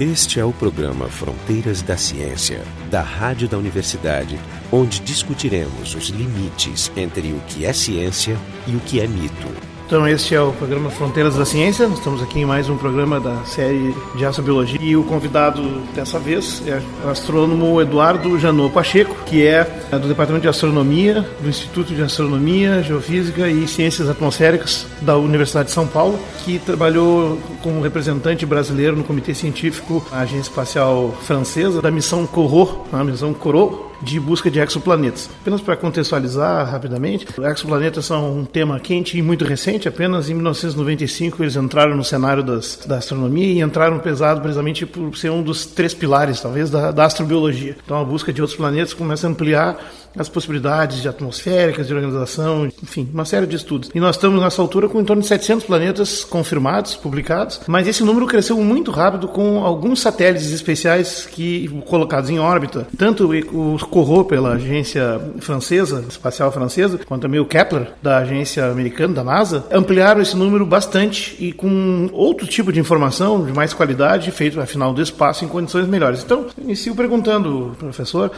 Este é o programa Fronteiras da Ciência, da Rádio da Universidade, onde discutiremos os limites entre o que é ciência e o que é mito. Então este é o programa Fronteiras da Ciência. Nós estamos aqui em mais um programa da série de astrobiologia e o convidado dessa vez é o astrônomo Eduardo Janot Pacheco, que é do Departamento de Astronomia do Instituto de Astronomia, Geofísica e Ciências Atmosféricas da Universidade de São Paulo, que trabalhou como representante brasileiro no Comitê Científico da Agência Espacial Francesa da missão Corot, a missão Corot de busca de exoplanetas. Apenas para contextualizar rapidamente, exoplanetas são um tema quente e muito recente. Apenas em 1995 eles entraram no cenário das, da astronomia e entraram pesado precisamente por ser um dos três pilares, talvez, da, da astrobiologia. Então a busca de outros planetas começa a ampliar as possibilidades de atmosféricas, de organização, enfim, uma série de estudos. E nós estamos nessa altura com em torno de 700 planetas confirmados, publicados, mas esse número cresceu muito rápido com alguns satélites especiais que colocados em órbita, tanto o Corot pela agência francesa, espacial francesa, quanto também o Kepler da agência americana da NASA, ampliaram esse número bastante e com outro tipo de informação de mais qualidade, feito afinal do espaço em condições melhores. Então, inicio perguntando, professor,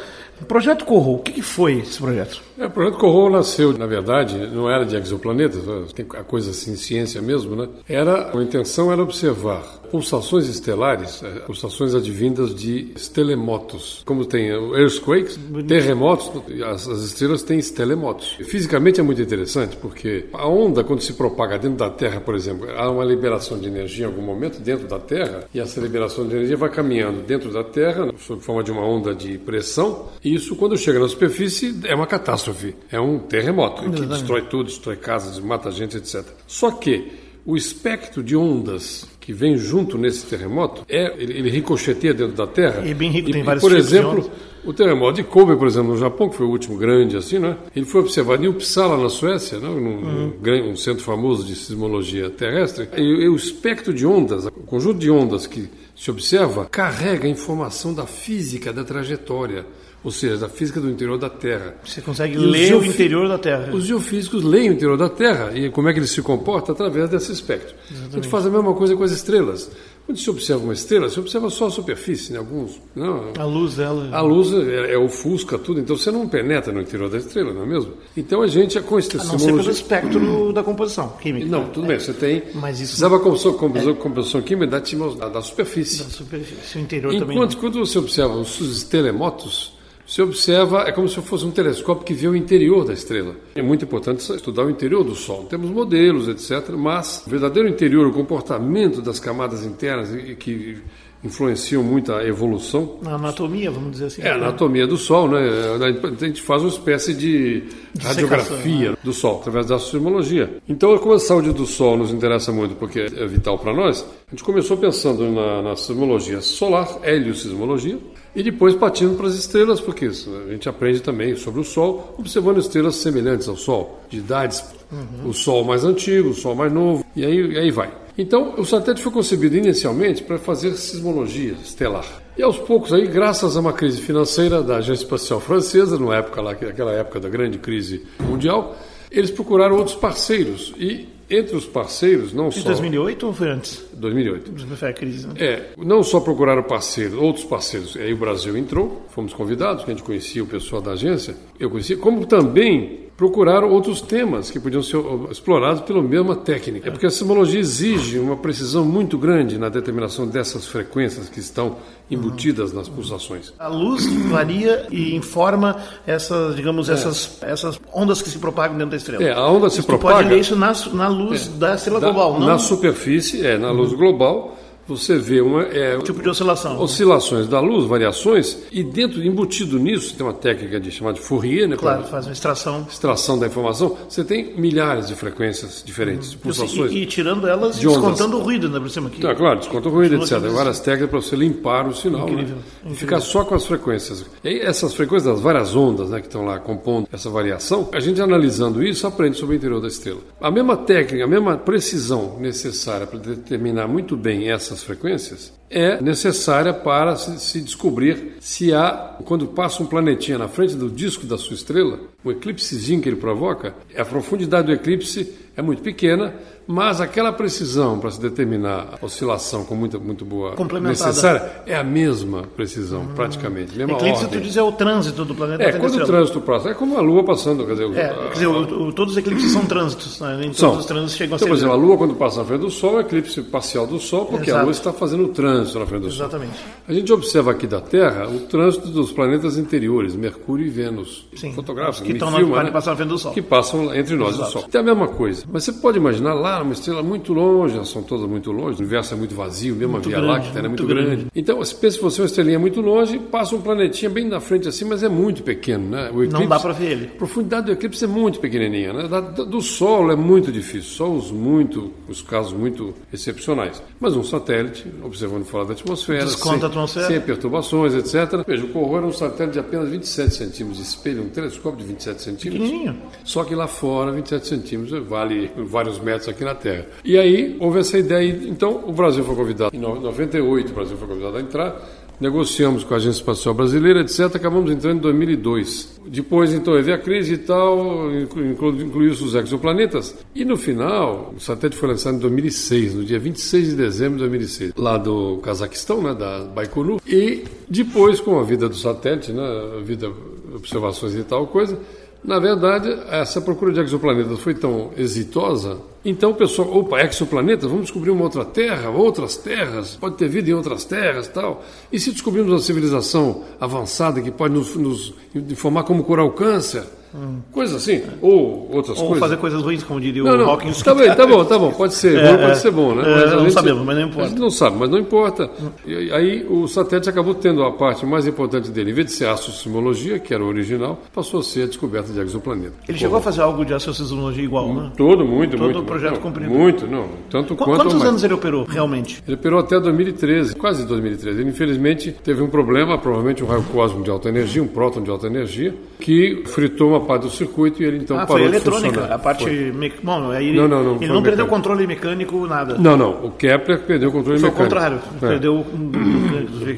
projeto Corro, o que, foi esse projeto? É, o projeto Corro nasceu, na verdade, não era de exoplanetas, tem a coisa assim, ciência mesmo, né? Era, a intenção era observar pulsações estelares, é, pulsações advindas de estelemotos. Como tem earthquakes, terremotos, as, as estrelas têm estelemotos. Fisicamente é muito interessante porque a onda, quando se propaga dentro da Terra, por exemplo, há uma liberação de energia em algum momento dentro da Terra e essa liberação de energia vai caminhando dentro da Terra sob forma de uma onda de pressão isso, quando chega na superfície, é uma catástrofe, é um terremoto que destrói tudo, destrói casas, mata gente, etc. Só que o espectro de ondas que vem junto nesse terremoto é ele, ele ricocheteia dentro da Terra. E é bem rico, e, tem vários Por exemplo, o terremoto de Kobe, por exemplo, no Japão, que foi o último grande assim, né? Ele foi observado em Uppsala, na Suécia, né? num, uhum. um centro famoso de sismologia terrestre. E, e o espectro de ondas, o conjunto de ondas que se observa, carrega informação da física da trajetória ou seja, da física do interior da Terra. Você consegue e ler o interior da Terra. Os geofísicos leem o interior da Terra e como é que ele se comporta através desse espectro. Exatamente. A gente faz a mesma coisa com as estrelas. Quando se observa uma estrela, se observa só a superfície, né? alguns. Não, a luz dela. A luz é, é ofusca tudo, então você não penetra no interior da estrela, não é mesmo? Então a gente, com esse A não ser pelo espectro da composição química. Não, tudo é. bem, você tem. Mas isso. Precisava a composição, composição, é. composição química da, da, da superfície. Da superfície, o interior Enquanto, também. Enquanto quando você observa os telemotos, você observa, é como se fosse um telescópio que vê o interior da estrela. É muito importante estudar o interior do Sol. Temos modelos, etc., mas o verdadeiro interior, o comportamento das camadas internas que influenciam muito a evolução. A anatomia, vamos dizer assim. É, a anatomia do Sol, né? A gente faz uma espécie de, de radiografia né? do Sol, através da sismologia. Então, como a saúde do Sol nos interessa muito, porque é vital para nós, a gente começou pensando na, na sismologia solar, heliosismologia, e depois partindo para as estrelas, porque a gente aprende também sobre o Sol, observando estrelas semelhantes ao Sol, de idades, uhum. o Sol mais antigo, o Sol mais novo, e aí, e aí vai. Então, o satélite foi concebido inicialmente para fazer sismologia estelar. E aos poucos aí, graças a uma crise financeira da Agência Espacial Francesa, na época lá, aquela época da grande crise mundial, eles procuraram outros parceiros e entre os parceiros, não só. Em 2008 ou foi antes? 2008. Foi a crise, né? É, não só procuraram parceiros, outros parceiros. Aí o Brasil entrou, fomos convidados, que a gente conhecia o pessoal da agência, eu conhecia, como também procuraram outros temas que podiam ser explorados pela mesma técnica. É porque a sismologia exige uma precisão muito grande na determinação dessas frequências que estão embutidas nas pulsações. A luz varia e informa essas, digamos, é. essas, essas ondas que se propagam dentro da estrela. É, a onda se propaga. Você pode ler isso na, na luz é, da estrela da, global, não? Na superfície, é, na luz global você vê uma é, um tipo de oscilação. Oscilações da luz, variações, e dentro, embutido nisso, tem uma técnica de chamada de Fourier, né? Claro, faz uma extração. Extração da informação. Você tem milhares de frequências diferentes, hum. pulsações. E, e, tirando elas de descontando o ruído, né, por cima aqui. Tá, claro, desconta o ruído, etc. Várias técnicas para você limpar o sinal. Incrível. Né? Incrível. E ficar só com as frequências. E essas frequências das várias ondas né, que estão lá compondo essa variação, a gente analisando isso aprende sobre o interior da estrela. A mesma técnica, a mesma precisão necessária para determinar muito bem essas frequências é necessária para se descobrir se há, quando passa um planetinha na frente do disco da sua estrela, o eclipsezinho que ele provoca, a profundidade do eclipse é muito pequena, mas aquela precisão para se determinar a oscilação com muita muito boa necessária é a mesma precisão, hum. praticamente. Mesma Eclipse, ordem. tu diz, é o trânsito do planeta. É, quando o trânsito passa, é como a Lua passando. Quer dizer, é, quer dizer o, o, todos os eclipses são trânsitos, né? nem são. todos os trânsitos chegam então, a ser. Por exemplo, a Lua, quando passa na frente do Sol, é eclipse parcial do Sol, porque Exato. a Lua está fazendo o trânsito na frente do Sol. Exatamente. A gente observa aqui da Terra o trânsito dos planetas interiores, Mercúrio e Vênus. Sim, fotográficos, estão filma, né? passar na frente do Sol. Que passam entre nós Exato. e o Sol. Tem a mesma coisa. Mas você pode imaginar lá, uma estrela muito longe, elas são todas muito longe, o universo é muito vazio, mesmo muito a Via grande, Láctea é muito, muito grande. grande. Então, você pensa se você é uma estrelinha muito longe, passa um planetinha bem na frente assim, mas é muito pequeno, né? O eclipse, Não dá para ver ele. A profundidade do eclipse é muito pequenininha, né? Da, do Sol é muito difícil, só os muito, os casos muito excepcionais. Mas um satélite, observando fora da atmosfera, Desconta sem, a atmosfera. sem perturbações, etc. Veja, o Corro era um satélite de apenas 27 centímetros de espelho, um telescópio de 27 centímetros. Só que lá fora, 27 centímetros vale vários metros aqui na Terra. E aí houve essa ideia, então o Brasil foi convidado, em 98 o Brasil foi convidado a entrar, negociamos com a Agência Espacial Brasileira, etc. Acabamos entrando em 2002. Depois, então, houve a crise e tal, incluiu os exoplanetas. E no final, o satélite foi lançado em 2006, no dia 26 de dezembro de 2006, lá do Cazaquistão, né, da Baikonur. E depois, com a vida do satélite, né, a vida, observações e tal coisa, na verdade, essa procura de exoplanetas foi tão exitosa então o pessoal, opa, exoplanetas, vamos descobrir uma outra terra, outras terras, pode ter vida em outras terras tal. E se descobrirmos uma civilização avançada que pode nos, nos informar como curar o câncer? Hum. Coisas assim, ou outras ou coisas. Ou fazer coisas ruins, como diria não, o Hawkins. Tá bem, tá bom, tá bom, pode ser, é, pode é, ser bom, né? É, não gente, sabemos, mas não importa. A gente não sabe, mas não importa. E, aí o satélite acabou tendo a parte mais importante dele, em vez de ser a astrosismologia, que era o original, passou a ser a descoberta de exoplaneta. Ele chegou a fazer algo de astrosismologia igual, né? Todo, muito, Todo muito. o projeto não, cumprido. Muito, não. Tanto Qu quanto Quantos anos ele operou, realmente? Ele operou até 2013, quase 2013. Ele, infelizmente, teve um problema, provavelmente um raio cósmico de alta energia, um próton de alta energia, que fritou uma parte do circuito e ele então ah, parou foi eletrônica, de funcionar. a parte... Me... Bom, aí não, não, não, ele não perdeu o controle mecânico, nada. Não, não. O Kepler perdeu o controle foi mecânico. Foi o contrário. É. Perdeu...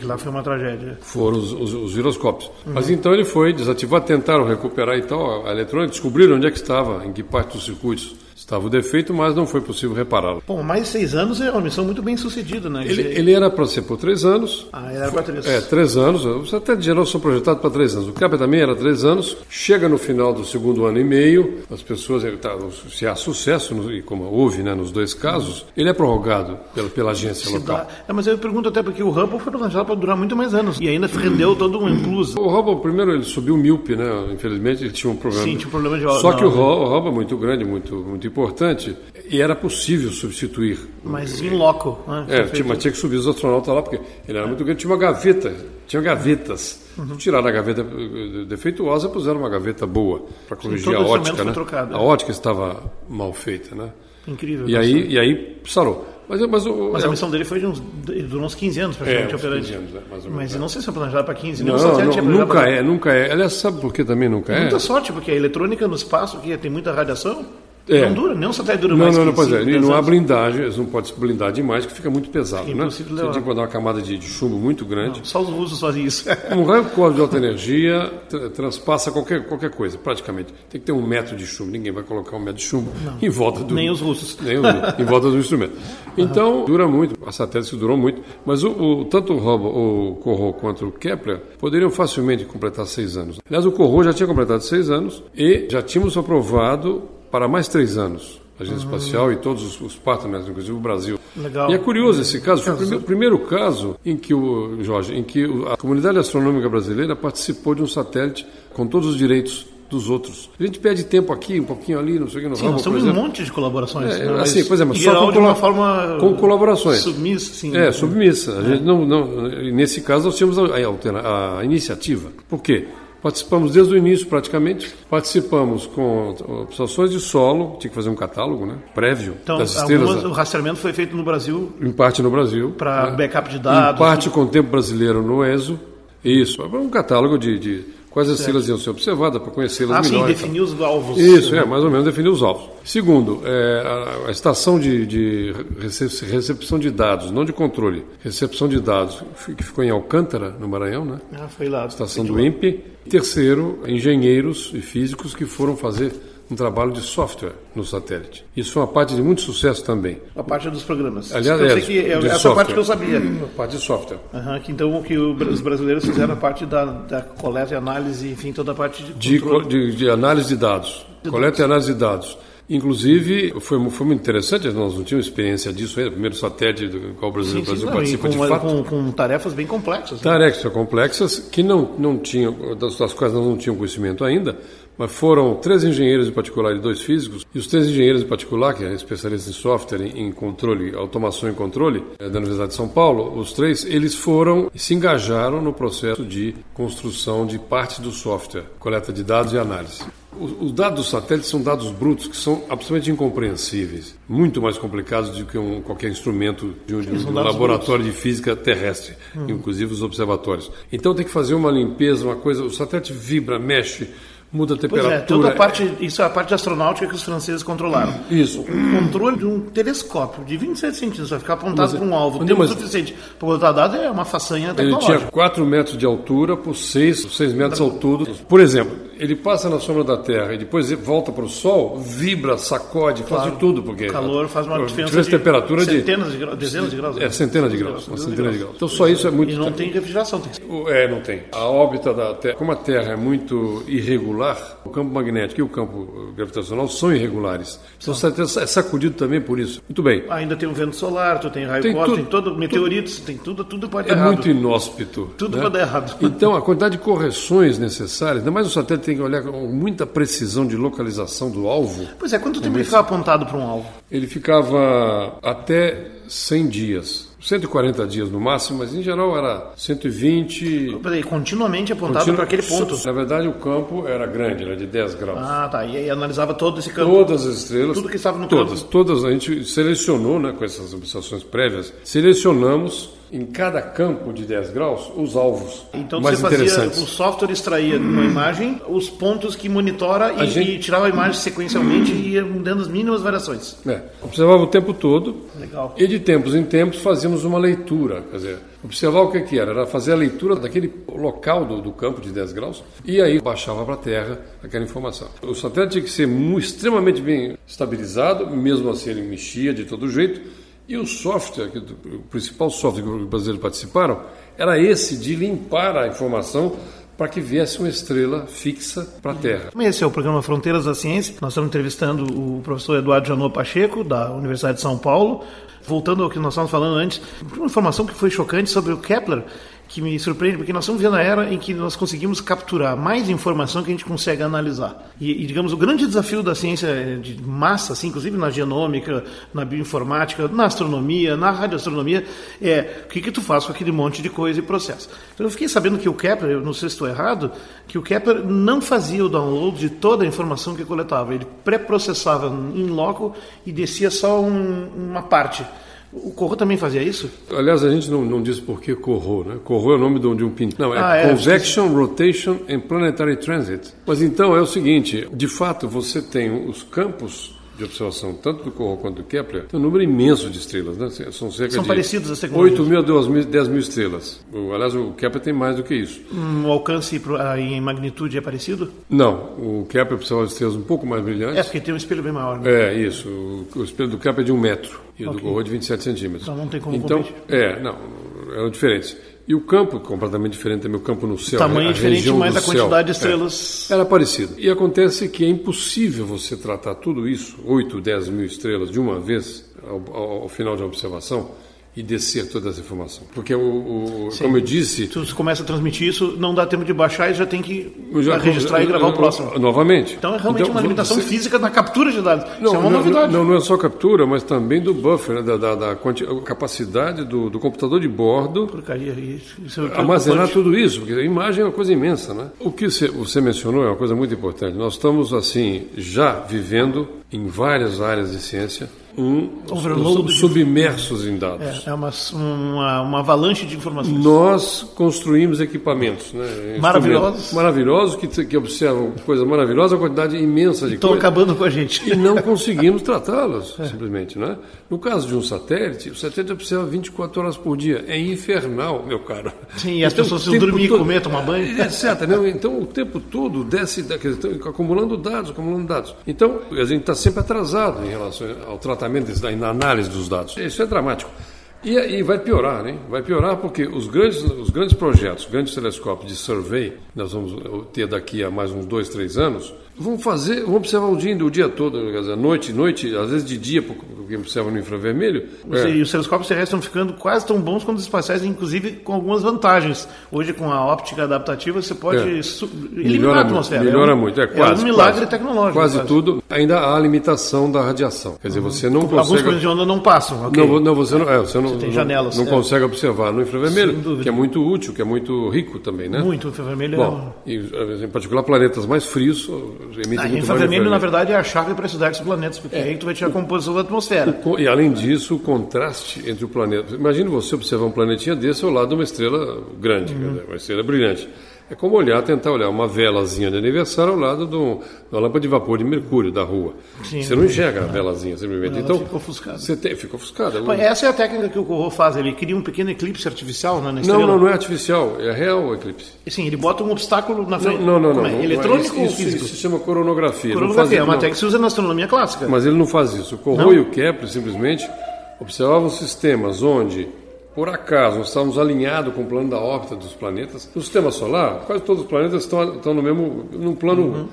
que lá foi uma tragédia. Foram os, os, os giroscópios. Uhum. Mas então ele foi desativar, tentaram recuperar e tal a eletrônica, descobriram onde é que estava, em que parte dos circuitos Estava o defeito, mas não foi possível repará-lo. Bom, mais de seis anos é uma missão muito bem sucedida, né? Ele, ele era para ser por três anos. Ah, ele era para três. É, três anos. Os até geral são projetados para três anos. O CAP também era três anos. Chega no final do segundo ano e meio, as pessoas, tá, se há sucesso, e como houve né, nos dois casos, ele é prorrogado pela, pela agência se local. É, mas eu pergunto até porque o Hubble foi planejado para durar muito mais anos e ainda rendeu todo um incluso. O Hubble, primeiro, ele subiu míope, né? Infelizmente, ele tinha um problema. Sim, tinha um problema de Só que o Hubble é muito grande, muito, muito importante e era possível substituir. Mas em loco. Né? É, tinha, mas tinha que subir os astronautas lá, porque ele era muito grande. Tinha uma gaveta, tinha gavetas. Uhum. Tiraram a gaveta defeituosa, puseram uma gaveta boa para corrigir Sim, a ótica. Né? Trocado, a ótica estava mal feita, né? Incrível. E aí, e aí sarou. Mas, mas, o, mas a missão dele foi de uns, durou uns 15 anos praticamente é, operante. 15 anos, é, mais ou menos, mas é. não sei se foi planejado para 15, não, não, não nunca é, nunca é. Aliás, sabe por que também nunca é? Muita sorte, porque a eletrônica no espaço, que tem muita radiação, é. Não dura, nem um satélite dura não, mais. Não, não, pois é. E não há blindagem, eles não podem se blindar demais, que fica muito pesado. É né? Você tem que botar uma camada de, de chumbo muito grande. Não, só os russos fazem isso. um raio cósmico de alta energia tra transpassa qualquer, qualquer coisa, praticamente. Tem que ter um metro de chumbo. Ninguém vai colocar um metro de chumbo não. em volta do. Nem os russos. Nem os, em volta do instrumento. Então, dura muito. A satélite durou muito. Mas o, o tanto o Hubble, o Corot quanto o Kepler poderiam facilmente completar seis anos. Aliás, o Corot já tinha completado seis anos e já tínhamos aprovado para mais três anos a Agência uhum. Espacial e todos os, os partners, inclusive o Brasil. Legal. E é curioso esse caso, foi o primeiro, primeiro, caso em que o Jorge, em que a comunidade astronômica brasileira participou de um satélite com todos os direitos dos outros. A gente perde tempo aqui, um pouquinho ali, não sei o que, no sim, Ramo, nós temos um monte de colaborações. É, né? assim, pois é, mas só com, de uma forma com colaborações. Submissa, sim. É, submissa. A gente não, não, nesse caso, nós tínhamos a, a, a iniciativa. Por quê? Participamos desde o início, praticamente. Participamos com observações de solo, tinha que fazer um catálogo né, prévio então, das estrelas. Algumas, o rastreamento foi feito no Brasil? Em parte no Brasil. Para né? backup de dados? Em parte com o tempo brasileiro no ESO. Isso, um catálogo de, de quais estrelas iam ser observadas para conhecê-las ah, melhor. Sim, definir os alvos. Isso, é, mais ou menos definir os alvos. Segundo, é, a, a, estação de, de recepção de dados, não de controle, recepção de dados, que ficou em Alcântara, no Maranhão, né? Ah, foi lá. Estação do INPE. Terceiro, engenheiros e físicos que foram fazer um trabalho de software no satélite. Isso foi uma parte de muito sucesso também. A parte dos programas. Aliás, é, que é, essa software. parte que eu sabia. A parte de software. Uhum, que então que os brasileiros fizeram a parte da, da coleta e análise, enfim, toda a parte de de, de, de, análise de dados. De coleta dados. e análise de dados. Inclusive, foi, foi muito interessante, nós não tínhamos experiência disso ainda, o primeiro satélite do qual o Brasil, sim, sim, Brasil não, participa com, de fato. Com, com, tarefas bem complexas. Né? Tarefas complexas que não, não tinham, das, das quais nós não tínhamos conhecimento ainda, mas foram três engenheiros em particular e dois físicos, e os três engenheiros em particular, que é especialista em software, em controle, automação e controle, é, da Universidade de São Paulo, os três, eles foram e se engajaram no processo de construção de parte do software, coleta de dados e análise. Os dados do satélite são dados brutos que são absolutamente incompreensíveis, muito mais complicados do que um, qualquer instrumento de um, de um laboratório brutos. de física terrestre, hum. inclusive os observatórios. Então tem que fazer uma limpeza, uma coisa. O satélite vibra, mexe, muda a temperatura. Pois é, toda a parte, isso é a parte astronáutica que os franceses controlaram. Isso. O controle de um telescópio de 27 centímetros vai ficar apontado para um alvo, tempo mas, suficiente para botar dado é uma façanha tecnológica. Ele tinha 4 metros de altura por 6, 6 metros ao todo. Por exemplo, ele passa na sombra da Terra e depois volta para o Sol, vibra, sacode, claro, faz de tudo. Porque o calor faz uma diferença de temperatura centenas de, graus, dezenas de graus. É, centenas de graus. Uma centena de graus. Então só isso é muito... E não tem refrigeração. Tem... É, não tem. A órbita da Terra, como a Terra é muito irregular, o campo magnético e o campo gravitacional são irregulares. Então é sacudido também por isso. Muito bem. Ainda tem o vento solar, tu tem raio tem, tudo, tem todo meteoritos, tem tudo, tudo pode é dar errado. É muito inóspito. Tudo né? pode dar errado. Então a quantidade de correções necessárias, ainda mais o satélite tem que olhar com muita precisão de localização do alvo. Pois é, quanto tempo ele ficava apontado para um alvo? Ele ficava até 100 dias. 140 dias no máximo, mas em geral era 120. Peraí, continuamente apontado Continu... para aquele ponto. Na verdade, o campo era grande, era de 10 graus. Ah, tá. E aí analisava todo esse campo. Todas as estrelas. Tudo que estava no todas, campo. Todas. A gente selecionou, né, com essas observações prévias, selecionamos em cada campo de 10 graus os alvos então mais você fazia, o software extraía numa imagem os pontos que monitora e, gente... e, tirava a imagem sequencialmente e ia dando as mínimas variações. É, observava o tempo todo. Legal. E de tempos em tempos fazíamos uma leitura, quer dizer, observar o que, que era, era fazer a leitura daquele local do, do campo de 10 graus e aí baixava para a Terra aquela informação. O satélite tinha que ser extremamente bem estabilizado, mesmo assim ele mexia de todo jeito e o software, o principal software que os brasileiros participaram, era esse de limpar a informação para que viesse uma estrela fixa para a Terra. Esse é o programa Fronteiras da Ciência. Nós estamos entrevistando o professor Eduardo Janot Pacheco, da Universidade de São Paulo. Voltando ao que nós estávamos falando antes, uma informação que foi chocante sobre o Kepler que me surpreende, porque nós estamos vendo a era em que nós conseguimos capturar mais informação que a gente consegue analisar. E, e, digamos, o grande desafio da ciência de massa, assim, inclusive na genômica, na bioinformática, na astronomia, na radioastronomia, é o que, que tu faz com aquele monte de coisa e processo. Então eu fiquei sabendo que o Kepler, eu não sei se estou errado, que o Kepler não fazia o download de toda a informação que coletava, ele pré-processava em loco e descia só um, uma parte. O Corro também fazia isso? Aliás, a gente não, não diz por que Corro, né? Corro é o nome de um, de um pintor. Não, é ah, é, Convection, Rotation and Planetary Transit. Mas então é o seguinte, de fato, você tem os campos de observação, tanto do Corro quanto do Kepler, tem um número imenso de estrelas, né? São cerca São de parecidos as tecnologias. 8 mil a 2 mil, 10 mil estrelas. O, aliás, o Kepler tem mais do que isso. O alcance em magnitude é parecido? Não, o Kepler observa estrelas um pouco mais brilhantes. É, porque tem um espelho bem maior. Né? É, isso. O, o espelho do Kepler é de um metro e o okay. do Corro é de 27 centímetros. Então não tem como Então, competir. é, não, eram diferentes. E o campo, completamente diferente também, o campo no céu. Tamanho a diferente, mas a quantidade céu, de estrelas. É, era parecido. E acontece que é impossível você tratar tudo isso, 8, 10 mil estrelas, de uma vez, ao, ao, ao final de uma observação, e descer toda essa informação. Porque, o, o como eu disse... Se você começa a transmitir isso, não dá tempo de baixar e já tem que já, registrar e gravar o próximo. Novamente. Então é realmente então, uma limitação você... física na captura de dados. Não, isso é uma não, novidade. Não, não é só captura, mas também do buffer, né, da, da, da capacidade do, do, computador de bordo Porcaria, isso, é armazenar tudo isso, porque a imagem é uma coisa imensa. Né? O que você, você mencionou é uma coisa muito importante. Nós estamos, assim, já vivendo em várias áreas de ciência, um Overload de- submersos em dados. É, é uma, uma, uma avalanche de informações. Nós construímos equipamentos né, Maravilhosos. maravilhosos que, que observam coisas maravilhosas, a quantidade imensa de Estão acabando com a gente. E não conseguimos tratá-los, É. simplesmente. Né? No caso de um satélite, o satélite observa 24 horas por dia. É infernal, meu caro. Sim, e as Então, pessoas precisam dormir, todo- comer, tomar banho. Etc. né? Então, o tempo todo desce, acumulando dados, acumulando dados. Então, a gente está sempre atrasado em relação ao tratamento, desse- na análise dos dados. Isso é dramático. E, e vai piorar, né? Vai piorar porque os grandes, os grandes projetos, os grandes telescópios de survey, nós vamos ter daqui a mais uns dois, três anos, vão fazer, vão observar o dia, o dia todo, quer dizer, noite, noite, às vezes de dia, porque observam no infravermelho. É. E os telescópios terrestres estão ficando quase tão bons quanto os espaciais, inclusive com algumas vantagens. Hoje, com a óptica adaptativa, você pode É. eliminar Melhora a atmosfera. Muito, melhora é um, muito, é quase. É um milagre quase, tecnológico. Quase tudo. Ainda há a limitação da radiação. Quer dizer, você não Alguns consegue. coisas de onda não passam. Não, não, você não, é, você não, tem não- janelas, não é. consegue observar no infravermelho, que é muito útil, que é muito rico também, né? Muito, o infravermelho Bom, e, em particular planetas mais frios emitem é... Ah, infravermelho, na verdade, é a chave para estudar esses planetas, porque aí tu vai tirar a composição da atmosfera. Co- E além disso, o contraste entre o planeta. Imagine você observar um planetinha desse ao lado de uma estrela grande, Uhum. uma estrela brilhante. É como olhar, tentar olhar uma velazinha de aniversário ao lado de de uma lâmpada de vapor de mercúrio da rua. Sim. você não enxerga a velazinha, simplesmente. Ela então, fica ofuscada. Você tem, fica ofuscada. Essa é a técnica que o Corot faz. Ele cria um pequeno eclipse artificial né, na estrela. Não, não, não é artificial, é real o eclipse. Sim, ele bota um obstáculo na Não, frente. não, não. Não, é? não, Eletrônico isso, ou físico? Isso se chama coronografia. não Coronografia, é uma não. técnica que se usa na astronomia clássica. Mas ele não faz isso. O Corot Não? e o Kepler simplesmente observavam sistemas onde, por acaso, nós estávamos alinhados com o plano da órbita dos planetas. No sistema solar, quase todos os planetas estão, estão no mesmo, num plano,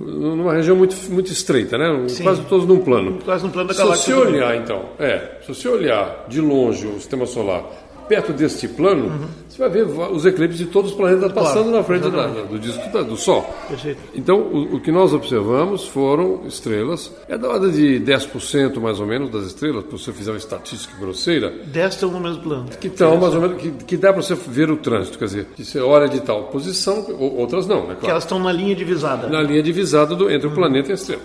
numa região muito, muito estreita, né? Quase todos num plano. Quase no plano da Se você galáxia. olhar, então, é, se você olhar de longe o sistema solar, perto deste plano, você vai ver os eclipses de todos os planetas passando na frente da- do disco da- do Sol. Perfeito. Então, o, o que nós observamos foram estrelas, é da ordem de 10% mais ou menos das estrelas, se você fizer uma estatística grosseira, 10 estão no mesmo plano. que estão mais ou menos, que, que dá para você ver o trânsito, quer dizer, que você olha de tal posição, ou- outras não, né? Que Claro elas estão na linha divisada. na linha divisada do- entre o planeta e a estrela.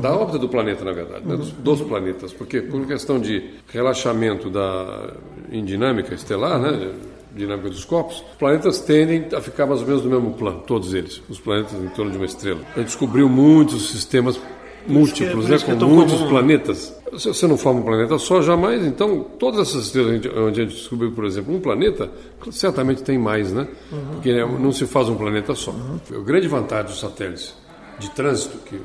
Da órbita do planeta, na verdade, né? dos, dos planetas. Porque por questão de relaxamento da, em dinâmica estelar, né? dinâmica dos corpos, os planetas tendem a ficar mais ou menos no mesmo plano, todos eles, os planetas em torno de uma estrela. A gente descobriu muitos sistemas múltiplos, por né? é com muitos comum. planetas. Se você não forma um planeta só, jamais. Então, todas essas estrelas onde a gente descobriu, por exemplo, um planeta, certamente tem mais, né? Porque né, não se faz um planeta só. A grande vantagem dos satélites de trânsito, que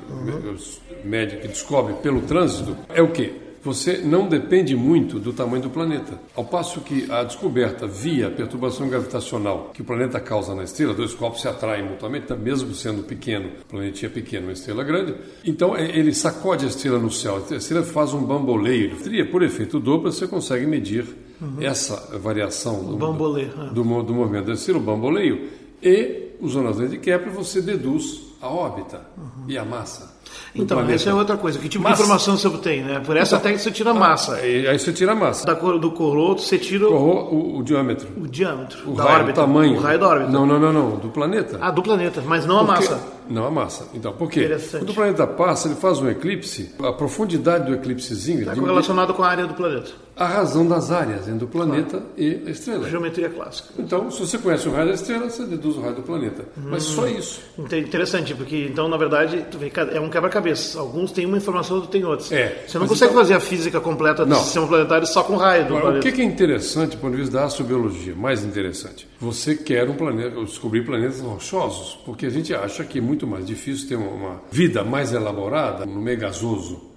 os médios que descobre pelo trânsito, é o quê? Você não depende muito do tamanho do planeta. Ao passo que a descoberta via perturbação gravitacional que o planeta causa na estrela, dois corpos se atraem mutuamente, tá, mesmo sendo pequeno, o planetinha pequeno, uma estrela grande. Então é, ele sacode a estrela no céu, a estrela faz um bamboleio. Por efeito Doppler você consegue medir essa variação do, é. do, mo- do movimento da estrela, o bamboleio, e os jornais de Kepler você deduz a órbita e a massa. Então, essa é outra coisa. Que tipo Massa. de informação você obtém, né? Por essa técnica você tira a massa. Aí, aí você tira a massa. Da cor do coroto você tira o, O, o- o diâmetro. o diâmetro O da raio, órbita. o tamanho. O raio da órbita. Não, não, não, não. Do planeta. Ah, do planeta, mas não a Porque- massa. Não, a massa. Então, por quê? Interessante. Quando o planeta passa, ele faz um eclipse, a profundidade do eclipsezinho Está diminui correlacionado com a área do planeta. a razão das áreas entre o planeta e a estrela. Geometria clássica. Então, se você conhece o raio da estrela, você deduz o raio do planeta. Mas só isso. Inte- Interessante, porque então, na verdade, é um quebra-cabeça. Alguns têm uma informação, outros têm outras. É, Você não consegue então- fazer a física completa do Não. sistema planetário só com raio do Agora, o planeta. que que é interessante do ponto de vista da astrobiologia? Mais interessante. Você quer um planeta, descobrir planetas rochosos, porque a gente acha que é muito mais difícil ter uma, vida mais elaborada no meio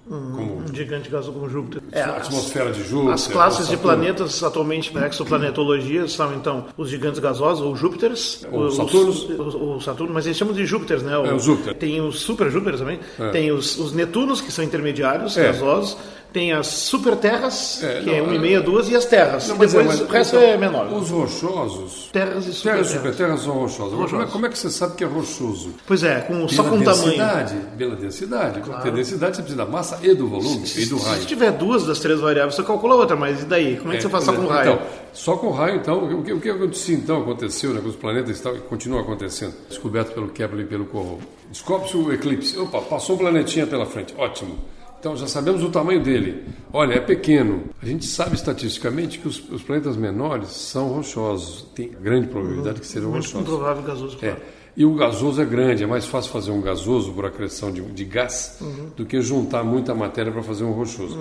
como Um gigante gasoso como Júpiter. É, a as, atmosfera de Júpiter. as classes de planetas atualmente na exoplanetologia são então os gigantes gasosos, ou Júpiters, Ou os, Saturnos. os- o Saturno, mas eles chamam de Júpiters, né? O, É, o Júpiter. Tem os super Júpiters também, É. tem os, os Netunos, que são intermediários, É. gasosos, tem as superterras, É, que não, é 1,5 é- e duas, e as terras. Não, e mas depois é, mas- o resto então, é menor. Os rochosos. Terras e Terras e superterras. superterras são rochosas. Agora, Como, é, Rochosas. como é que você sabe que é rochoso? Pois é, com, só com tamanho. densidade. Pela densidade. Para ter densidade, você precisa da massa e do volume e do Se raio. tiver duas das três variáveis, você calcula outra, mas e daí? Como é que você faz só com raio? Então, só com raio, então, o que, o que então, aconteceu, né, com os planetas estavam, continua acontecendo, descoberto pelo Kepler e pelo Corot. Descobre-se o eclipse. Opa, passou um planetinha pela frente, ótimo. Então já sabemos o tamanho dele. Olha, é pequeno. A gente sabe estatisticamente que os, os planetas menores são rochosos. Tem grande probabilidade que sejam Muito rochosos. improvável gasoso, claro. É. E o gasoso é grande, é mais fácil fazer um gasoso por acreção de, de gás do que juntar muita matéria para fazer um rochoso.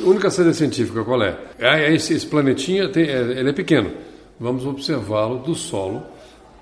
A única saída científica qual é? é esse, esse planetinha tem, é, ele é pequeno. Vamos observá-lo do solo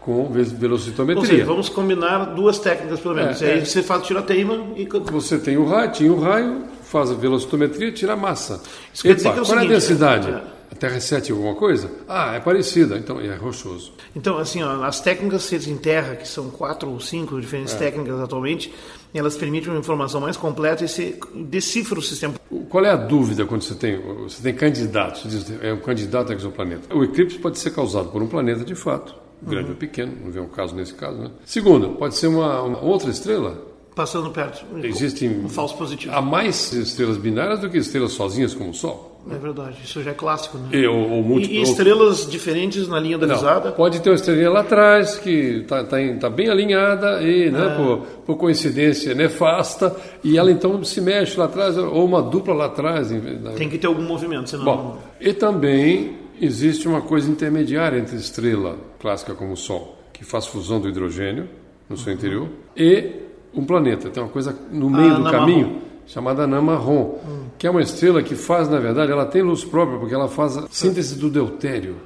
com ve- velocitometria. Ou seja, vamos combinar duas técnicas, pelo menos. É, aí é. você faz tira teima e... Você tem o raio, tinha o raio, faz a velocitometria, tira a massa. Isso quer dizer que é o qual é a seguinte, densidade? é- A Terra é 7 alguma coisa? Ah, é parecida, então é rochoso. Então, assim, ó, as técnicas feitas em terra, que são quatro ou cinco É. diferentes técnicas atualmente, elas permitem uma informação mais completa e você decifra o sistema. Qual é a dúvida quando você tem, você tem candidatos? Você diz, é um candidato a exoplaneta. O eclipse pode ser causado por um planeta de fato, grande ou pequeno, não vê um caso nesse caso. Né? Segundo, pode ser uma, uma outra estrela. Passando perto. Existem Um falso positivo. há mais estrelas binárias do que estrelas sozinhas como o Sol. É verdade, isso já é clássico, né? E, ou, ou múltiplo- e ou- estrelas diferentes na linha da Não, visada. pode ter uma estrelinha lá atrás que está tá, em- tá bem alinhada e, né, É. por, por coincidência nefasta, e ela então se mexe lá atrás, ou uma dupla lá atrás. Tem que ter algum movimento, senão. Bom, e também existe uma coisa intermediária entre estrela clássica como o Sol, que faz fusão do hidrogênio no seu interior, e um planeta. Tem uma coisa no meio Ah, do caminho marrom. chamada anã marrom, que é uma estrela que faz, na verdade, ela tem luz própria, porque ela faz a síntese do deutério.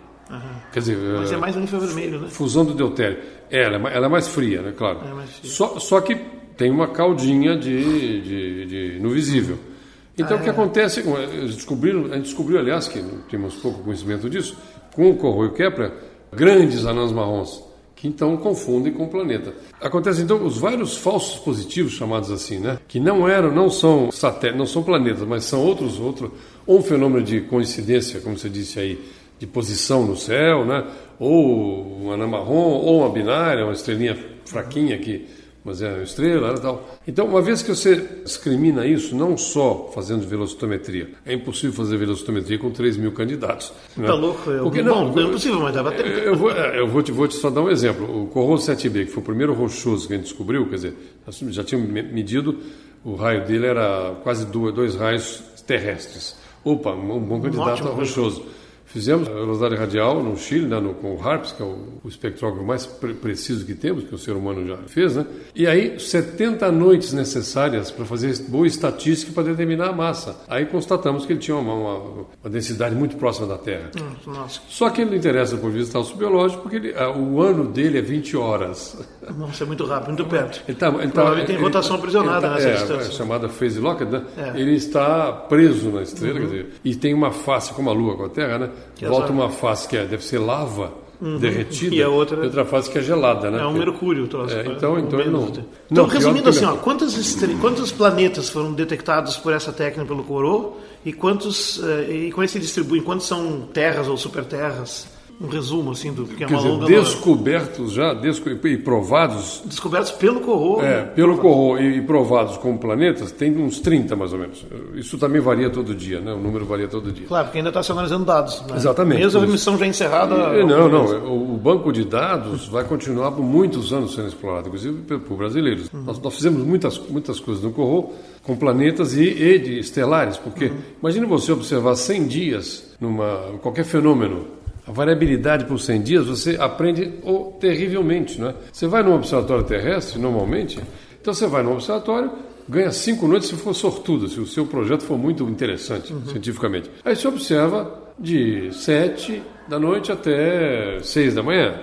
Quer dizer, Mas eh, é mais um infravermelho, né? fusão do deutério. É, ela, é ela é mais fria, né? Claro. É fria. Só, só que tem uma caldinha de, de, de- no visível. Então, o Ah, que é. acontece? Descobriram, a gente descobriu, aliás, que temos pouco conhecimento disso, com o Corroio Kepler, grandes anãs marrons, que então confundem com o planeta. Acontece então os vários falsos positivos chamados assim, né? Que não eram, não são satélites, não são planetas, mas são outros, outro, ou um fenômeno de coincidência, como você disse aí, de posição no céu, né? Ou um anã marrom, ou uma binária, uma estrelinha fraquinha que mas é estrela e tal. Então, uma vez que você discrimina isso, não só fazendo velocitometria, é impossível fazer velocitometria com 3 mil candidatos. né? Tá louco? É, Porque bom, não, não é possível, mas dava tempo. eu vou, é, eu vou, te, vou te só dar um exemplo. O Corro 7B, que foi o primeiro rochoso que a gente descobriu, quer dizer, já me- medido, o raio dele era quase dois, dois raios terrestres. Opa, um bom candidato a rochoso. Fizemos a velocidade radial no Chile, né, no, com o HARPS, que é o, o espectrógrafo mais pre- preciso que temos, que o ser humano já fez, né? E aí, 70 noites necessárias para fazer boa estatística para determinar a massa. Aí constatamos que ele tinha uma, uma, uma densidade muito próxima da Terra. Hum, Nossa, Só que ele não interessa por vista biológico, porque ele- ah, o ano dele é 20 horas. nossa, é muito rápido, muito perto. Ele tá, ele tá, tem rotação aprisionada ele tá- nessa é, distância. É chamada phase locked, né? É. Uhum. Ele está preso na estrela, quer dizer, e tem uma face, como a Lua com a Terra, né? É Volta uma face que é, deve ser lava derretida, E a outra- face que é gelada, né? É um mercúrio, troço. É, né? então- então ele não- Então, não, resumindo assim, ó, quantas estre- quantos planetas foram detectados por essa técnica pelo Corô e quantos eh, e como é que se distribuem? Quantos são terras ou superterras? Um resumo assim do porque é Quer uma dizer, longa descobertos já, desco- e provados descobertos pelo Corô. É, pelo Corro e, provados como planetas, tem uns 30 mais ou menos. Isso também varia todo dia, né? O número varia todo dia. Claro, porque ainda está se analisando dados. né? Exatamente, Mesmo a missão já encerrada. E, não, não. O, o banco de dados vai continuar por muitos anos sendo explorado, inclusive por, por brasileiros. Nós, nós fizemos muitas, muitas coisas no Corro com planetas e, e de estelares, porque imagine você observar 100 dias numa qualquer fenômeno. A variabilidade por 100 dias você aprende oh, terrivelmente, não é? Você vai num observatório terrestre, normalmente, então você vai num observatório, ganha cinco noites se for sortudo, se o seu projeto for muito interessante cientificamente. Aí você observa de 7 da noite até 6 da manhã.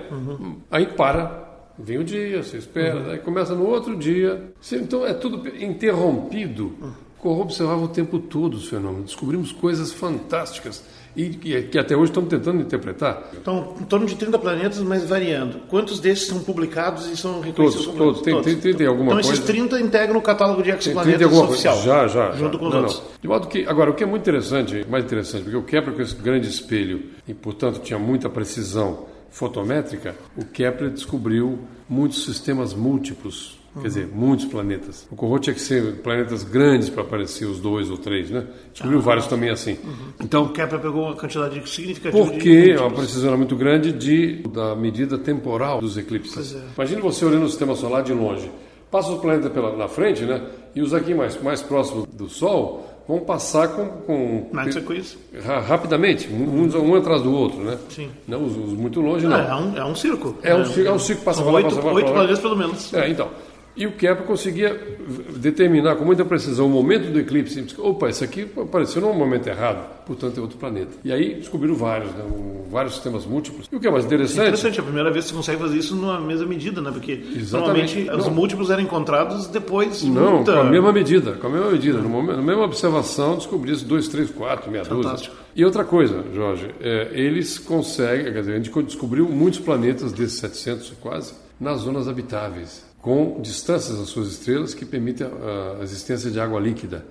Aí para, vem o dia, você espera, aí começa no outro dia. Então é tudo interrompido. Corro observava o tempo todo os fenômenos. Descobrimos coisas fantásticas e que, que até hoje estamos tentando interpretar. Então, em torno de 30 planetas, mas variando. Quantos desses são publicados e são reconhecidos? Todos, como todos. Tem- tem- tem- tem alguma então, esses coisa- 30 integram o catálogo de exoplanetas oficial. coisa- Já, já. Junto já. com os Não, outros. não. De modo que, agora, o que é muito interessante, mais interessante, porque o Kepler com esse grande espelho e, portanto, tinha muita precisão fotométrica, o Kepler descobriu muitos sistemas múltiplos, quer dizer, muitos planetas. O Corot tinha que ser planetas grandes para aparecer os dois ou três, né? Descobriu vários também assim. Então, O Kepler pegou uma quantidade significativa porque de é uma precisão era muito grande de, da medida temporal dos eclipses. É. Imagine você olhando o sistema solar de longe. Passa o planeta pela, na frente, né? E os aqui mais, mais próximos do Sol vão passar com, com Mais sequência. ra- rapidamente, um, um atrás do outro, né? Sim. Não, os, os muito longe não. Ah, é, um, é um circo. É um circo, é um circo, passa pra lá, oito, passa pra lá, oito planetas pelo menos. É, então. E o Kepler conseguia determinar com muita precisão o momento do eclipse. Opa, isso aqui apareceu num momento errado, portanto é outro planeta. E aí descobriram vários, né, vários sistemas múltiplos. E o que é mais interessante, Interessante, é a primeira vez que você consegue fazer isso numa mesma medida, né? Porque Exatamente. normalmente os Não. múltiplos eram encontrados depois de não, muita... com a mesma medida, com a mesma medida, no momento, na mesma observação descobriu-se dois, três, quatro, meia dúzia. Fantástico. E outra coisa, Jorge, é, eles conseguem, quer dizer, a gente descobriu muitos planetas desses 700 quase nas zonas habitáveis, com distâncias das suas estrelas que permitem a, existência de água líquida.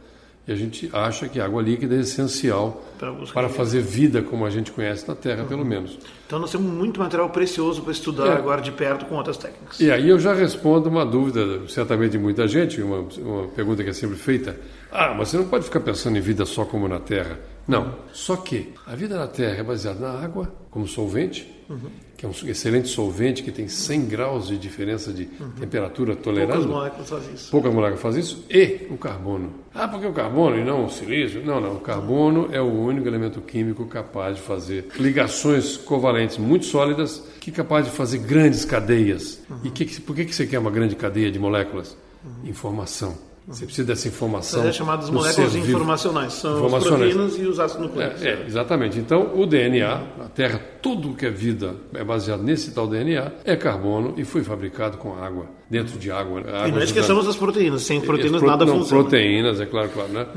E a gente acha que a água líquida é essencial Para fazer vida como a gente conhece na Terra, pelo menos. Então nós temos muito material precioso para estudar É. agora de perto com outras técnicas. E aí eu já respondo uma dúvida, certamente de muita gente, uma, uma pergunta que é sempre feita. Ah, mas você não pode ficar pensando em vida só como na Terra. Não. Só que a vida na Terra é baseada na água, como solvente, que é um excelente solvente que tem 100 graus de diferença de temperatura Poucas tolerável. moléculas fazem isso. Poucas moléculas fazem isso. E o carbono. Ah, porque o carbono e não o silício? Não, não. O carbono é o único elemento químico capaz de fazer ligações covalentes muito sólidas, que é capaz de fazer grandes cadeias. E que, por que, que você quer uma grande cadeia de moléculas? Informação. Você precisa dessa informação. São chamadas no moléculas informacionais. São as proteínas e os ácidos nucleicos. É, é, exatamente. Então, o DNA, a Terra, tudo que é vida é baseado nesse tal DNA, é carbono e foi fabricado com água, dentro de água. E água não esqueçamos das proteínas. Sem proteínas Pro- nada não, funciona. Proteínas, é claro, claro, né?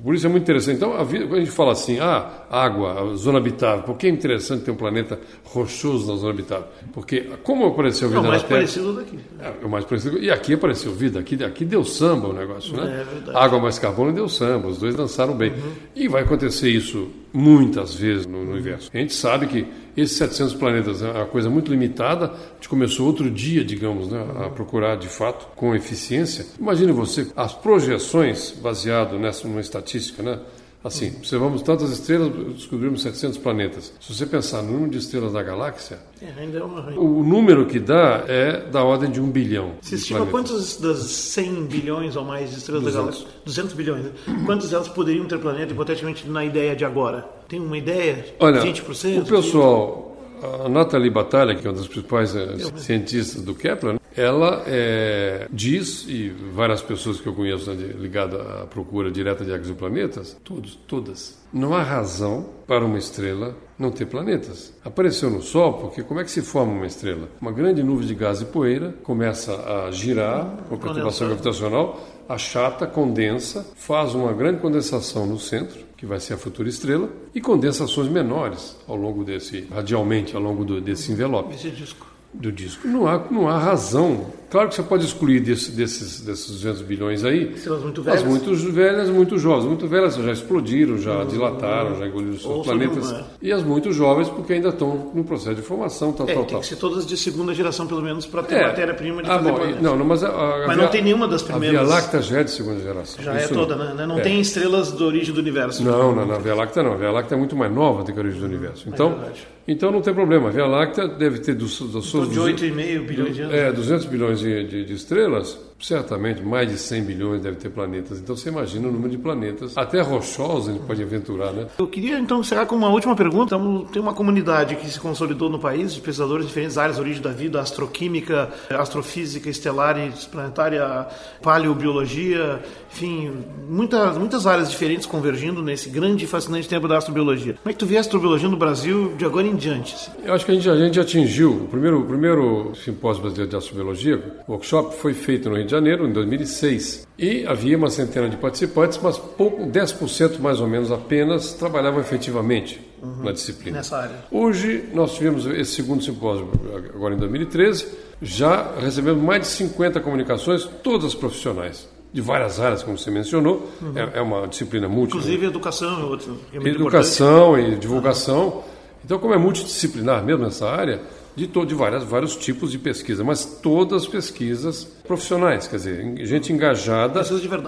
Por isso é muito interessante. Então, a vida, quando a gente fala assim, ah, água, zona habitável, por que é interessante ter um planeta rochoso na zona habitável? Porque como apareceu É vida o mais na Terra... parecido daqui. É o mais parecido. E aqui apareceu vida, aqui, aqui deu samba o negócio, né? É verdade. Água mais carbono deu samba, os dois dançaram bem. E vai acontecer isso muitas vezes no, universo. A gente sabe que esses 700 planetas é uma coisa muito limitada. A gente começou outro dia, digamos, né, a procurar de fato com eficiência. Imagine você as projeções baseado nessa numa estatística, né? Assim, observamos tantas estrelas, descobrimos 700 planetas. Se você pensar no número de estrelas da galáxia, É, ainda é uma... o número que dá é da ordem de um bilhão. Se estima quantas das 100 bilhões ou mais de estrelas da 200. galáxia? 200 bilhões. Né? Quantas delas poderiam ter planeta, hipoteticamente, na ideia de agora? Tem uma ideia? Olha, 20%? o pessoal, a Nathalie Batalha, que é uma das principais eh, cientistas do Kepler, né, ela eh, diz, e várias pessoas que eu conheço né, ligadas à procura direta de exoplanetas, todos, todas, não há razão para uma estrela não ter planetas. Apareceu no Sol porque como é que se forma uma estrela? Uma grande nuvem de gás e poeira começa a girar com perturbação Condensar. gravitacional, achata, condensa, faz uma grande condensação no centro, que vai ser a futura estrela, e condensações menores ao longo desse, radialmente ao longo do- desse envelope Esse disco. Do disco. Não há, não há razão. Claro que você pode excluir desse- desses, desses 200 bilhões aí Estrelas muito as velhas. muito velhas, muito jovens. Muito velhas já explodiram, já dilataram, já engoliram os seus Ou planetas. sobre- E as muito jovens porque ainda estão no processo de formação, tal, É, tal, tem tal. que ser todas de segunda geração, pelo menos, para ter É. matéria-prima de ah, fazer bom, não, não, mas a, a- Mas a- não tem nenhuma das A Via primeiras. Láctea já é de segunda geração. Já é Isso toda, né? Não É. tem estrelas da origem do universo. Não, não, na Via Láctea não. A Via Láctea é muito mais nova do que a origem do universo. Então, verdade. então não tem problema. A Via Láctea deve ter dos, dos seus... De 8,5 bilhões de anos. É, 200 bilhões de, de- de estrelas, certamente mais de 100 bilhões deve ter planetas. Então você imagina o número de planetas. Até rochosos a gente pode aventurar, né? Eu queria então encerrar com uma última pergunta. Então, tem uma comunidade que se consolidou no país de pesquisadores de diferentes áreas, origem da vida, astroquímica, astrofísica estelar e planetária, paleobiologia, enfim, muitas, muitas áreas diferentes convergindo nesse grande e fascinante tempo da astrobiologia. Como é que tu vê a astrobiologia no Brasil de agora em diante? assim? Eu acho que a gente, a gente atingiu o primeiro, o primeiro simpósio brasileiro de astrobiologia, o workshop foi feito no Rio de Janeiro em 2006 e havia uma centena de participantes, mas pouco, 10% mais ou menos apenas trabalhavam efetivamente na disciplina. Nessa área. Hoje nós tivemos esse segundo simpósio agora em 2013, já recebemos mais de 50 comunicações, todas profissionais. De várias áreas, como você mencionou, é, é uma disciplina múltipla. Inclusive educação, é é Educação e divulgação. Então, como é multidisciplinar mesmo essa área, de, to, de várias, vários tipos de pesquisa, mas todas pesquisas profissionais, quer dizer, gente engajada,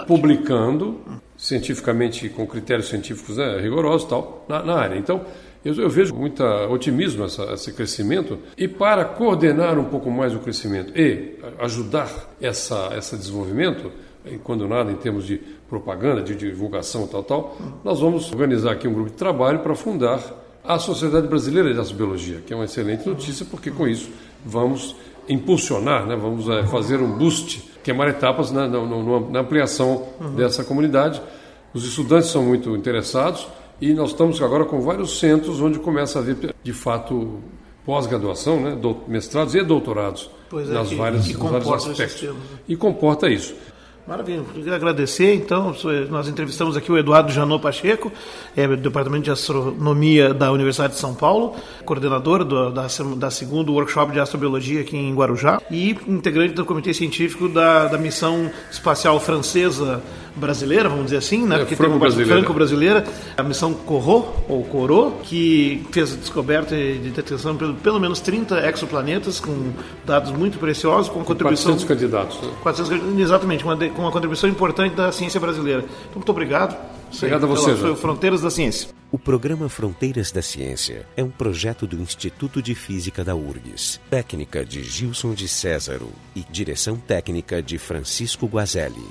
publicando cientificamente, com critérios científicos né, rigorosos tal, na, na área. Então, eu, eu vejo muito otimismo essa, esse crescimento e para coordenar um pouco mais o crescimento e ajudar essa, esse desenvolvimento, quando nada, em termos de propaganda, de divulgação tal, tal, nós vamos organizar aqui um grupo de trabalho para fundar a Sociedade Brasileira de Astrobiologia, que é uma excelente notícia, porque com isso vamos impulsionar, né, vamos é, fazer um boost, queimar etapas na, na, na ampliação uhum. dessa comunidade. Os estudantes são muito interessados e nós estamos agora com vários centros onde começa a haver, de fato, pós-graduação, né, mestrados e doutorados é, nas que, várias, que nos vários aspectos. Né? E comporta isso. Maravilha, queria agradecer. Então, nós entrevistamos aqui o Eduardo Janot Pacheco, é do Departamento de Astronomia da Universidade de São Paulo, coordenador do, da, da segundo workshop de astrobiologia aqui em Guarujá e integrante do comitê científico da, da missão espacial francesa brasileira, vamos dizer assim, né? É, Porque franco-brasileira. franco-brasileira, a missão Corot, ou Corot, que fez a descoberta de detecção de pelo menos 30 exoplanetas com dados muito preciosos, com contribuição... 400 candidatos. Né? 400, exatamente, uma, com uma contribuição importante da ciência brasileira. Então, muito obrigado. Obrigado a você. Foi o Fronteiras da Ciência. O programa Fronteiras da Ciência é um projeto do Instituto de Física da URGS, técnica de Gilson de Césaro e direção técnica de Francisco Guazelli.